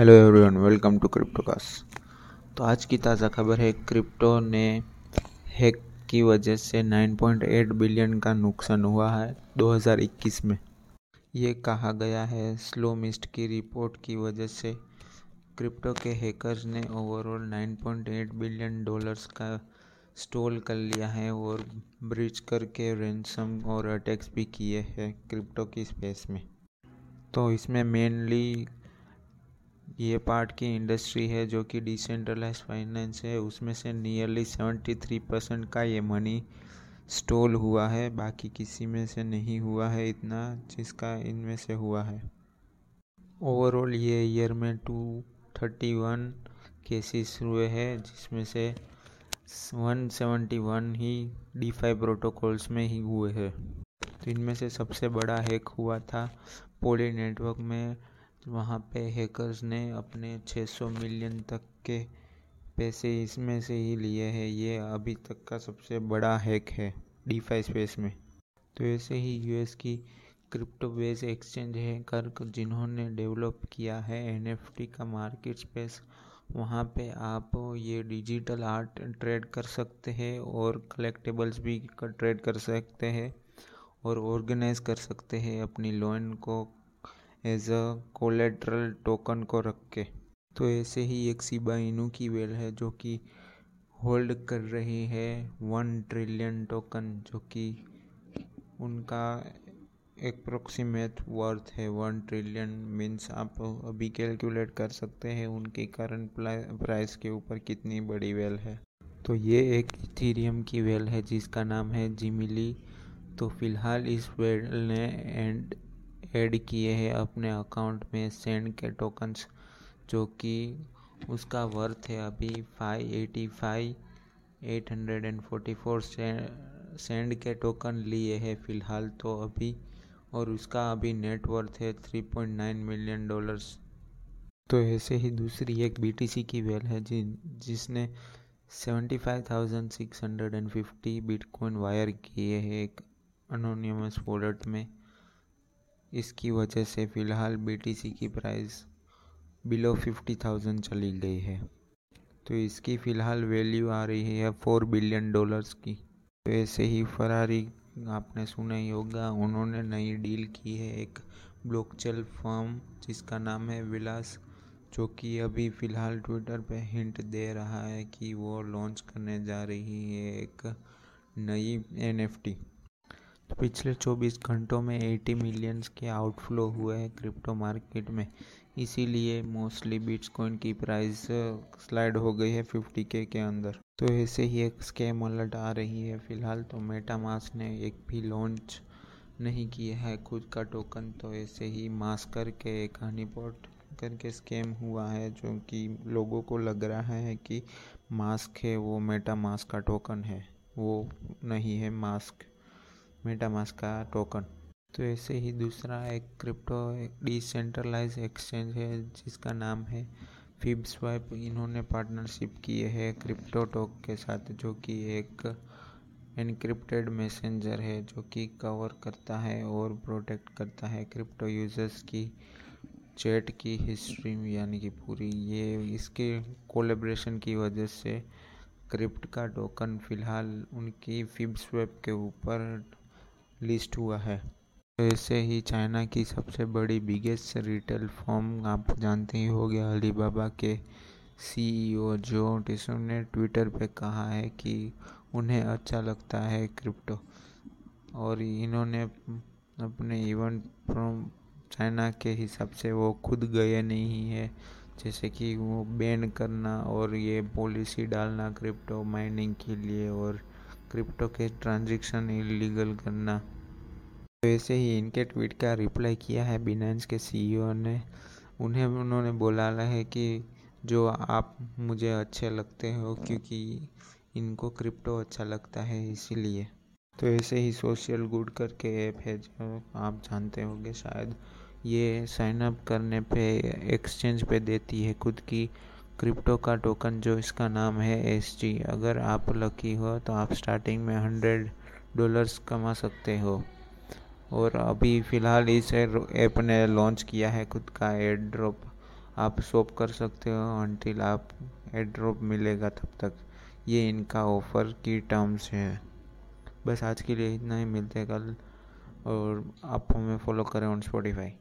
Hello everyone welcome to Cryptocast तो आज की ताज़ा खबर है क्रिप्टो ने हैक की वजह से 9.8 बिलियन का नुकसान हुआ है 2021 में। ये कहा गया है स्लो मिस्ट की रिपोर्ट की वजह से क्रिप्टो के हैकर्स ने ओवरऑल 9.8 बिलियन डॉलर्स का स्टॉल कर लिया है और ब्रिज करके रेंसम और अटैक्स भी किए हैं क्रिप्टो की स्पेस में। तो इसमें मेनली ये पार्ट की इंडस्ट्री है जो कि डिसेंट्रलाइज फाइनेंस है। उसमें से नियरली सेवेंटी थ्री परसेंट का ये मनी स्टॉल हुआ है। बाकी किसी में से नहीं हुआ है इतना जिसका इनमें से हुआ है। ओवरऑल ये ईयर में टू थर्टी वन केसेस हुए हैं, जिसमें से 171 ही डी फाइव प्रोटोकॉल्स में ही हुए हैं। तो इनमें से सबसे बड़ा हैक हुआ था पोली नेटवर्क में वहाँ पे हैकर्स ने अपने 600 मिलियन तक के पैसे इसमें से ही लिए हैं। ये अभी तक का सबसे बड़ा हैक है डी फाइव स्पेस में। तो ऐसे ही यूएस की क्रिप्टो बेस एक्सचेंज है कर जिन्होंने डेवलप किया है एनएफटी का मार्केट स्पेस वहाँ पे आप ये डिजिटल आर्ट ट्रेड कर सकते हैं और कलेक्टेबल्स भी ट्रेड कर सकते हैं और ऑर्गेनाइज कर सकते हैं अपनी लोन को। एज अ कोलेट्रल टोकन को रख के। तो ऐसे ही एक सिबा इनू की वेल है जो कि होल्ड कर रही है वन ट्रिलियन टोकन जो कि उनका अप्रोक्सीमेट वर्थ है वन ट्रिलियन मीन्स आप अभी कैलकुलेट कर सकते हैं उनकी करंट प्राइस के ऊपर कितनी बड़ी वेल है। तो ये एक इथीरियम की वेल है जिसका नाम है जिमिली तो फ़िलहाल इस वेल ने एंड ऐड किए हैं अपने अकाउंट में सेंड के टोकन्स जो कि उसका वर्थ है अभी five eighty five eight hundred and forty four cent के टोकन लिए हैं फ़िलहाल तो अभी और उसका अभी नेटवर्थ है 3.9 मिलियन डॉलर्स तो ऐसे ही दूसरी एक बीटीसी की वेल है जि जिसने 75,650 बिटकॉइन वायर किए हैं एक अनोनियमस वॉलेट में। इसकी वजह से फ़िलहाल बीटीसी की प्राइस बिलो 50,000 चली गई है। तो इसकी फ़िलहाल वैल्यू आ रही है फोर बिलियन डॉलर्स की। तो ऐसे ही फरारी आपने सुना ही होगा उन्होंने नई डील की है एक ब्लॉकचेल फर्म जिसका नाम है विलास जो कि अभी फ़िलहाल ट्विटर पे हिंट दे रहा है कि वो लॉन्च करने जा रही है एक नई एनएफटी पिछले 24 घंटों में 80 मिलियंस के आउटफ्लो हुए हैं क्रिप्टो मार्केट में। इसीलिए मोस्टली बिट्सकॉइन की प्राइस स्लाइड हो गई है 50 के के अंदर। तो ऐसे ही एक स्कैम अलर्ट आ रही है। फ़िलहाल तो मेटा मेटामास ने एक भी लॉन्च नहीं किया है। खुद का टोकन तो ऐसे ही मास करके, एक हनीपॉट करके स्कैम हुआ है, जो कि लोगों को लग रहा है कि मास्क है, वो मेटा मास्क का टोकन है। वो नहीं है मास्क मेटा मास्क का टोकन तो ऐसे ही दूसरा एक क्रिप्टो डिसेंट्रलाइज एक्सचेंज है, जिसका नाम है फिब स्वाइप इन्होंने पार्टनरशिप किए है क्रिप्टो टॉक के साथ, जो कि एक एनक्रिप्टेड मैसेंजर है, जो कि कवर करता है और प्रोटेक्ट करता है क्रिप्टो यूज़र्स की चैट की हिस्ट्री यानी कि पूरी। ये इसके कोलेब्रेशन की वजह से क्रिप्ट का टोकन फ़िलहाल उनकी फिब स्वैप के ऊपर लिस्ट हुआ है। ऐसे ही चाइना की सबसे बड़ी बिगेस्ट रिटेल फॉर्म आप जानते ही हो गया अलीबाबा के सीईओ जो टिसो ने ट्विटर पे कहा है कि उन्हें अच्छा लगता है क्रिप्टो और इन्होंने अपने इवेंट फ्रॉम चाइना के हिसाब से वो खुद गए नहीं है। जैसे कि वो बैन करना और ये पॉलिसी डालना क्रिप्टो माइनिंग के लिए और क्रिप्टो के ट्रांजेक्शन इलीगल करना। वैसे ही इनके ट्वीट का रिप्लाई किया है बिनेंस के सीईओ ने। उन्हें, उन्होंने बोला है कि जो आप मुझे अच्छे लगते हो क्योंकि इनको क्रिप्टो अच्छा लगता है इसीलिए। तो ऐसे ही सोशल गुड करके ऐप है जो आप जानते होंगे शायद। ये साइन अप करने पे एक्सचेंज पे देती है खुद की क्रिप्टो का टोकन जो इसका नाम है एसजी अगर आप लकी हो तो आप स्टार्टिंग में हंड्रेड डॉलर्स कमा सकते हो। और अभी फ़िलहाल इस ऐप ने लॉन्च किया है खुद का एयर ड्रॉप आप शॉप कर सकते हो अनटिल आप एड ड्रॉप मिलेगा तब तक। ये इनका ऑफ़र की टर्म्स है। बस आज के लिए इतना ही, मिलते हैं कल और आप हमें फॉलो करें ऑन स्पॉटिफाई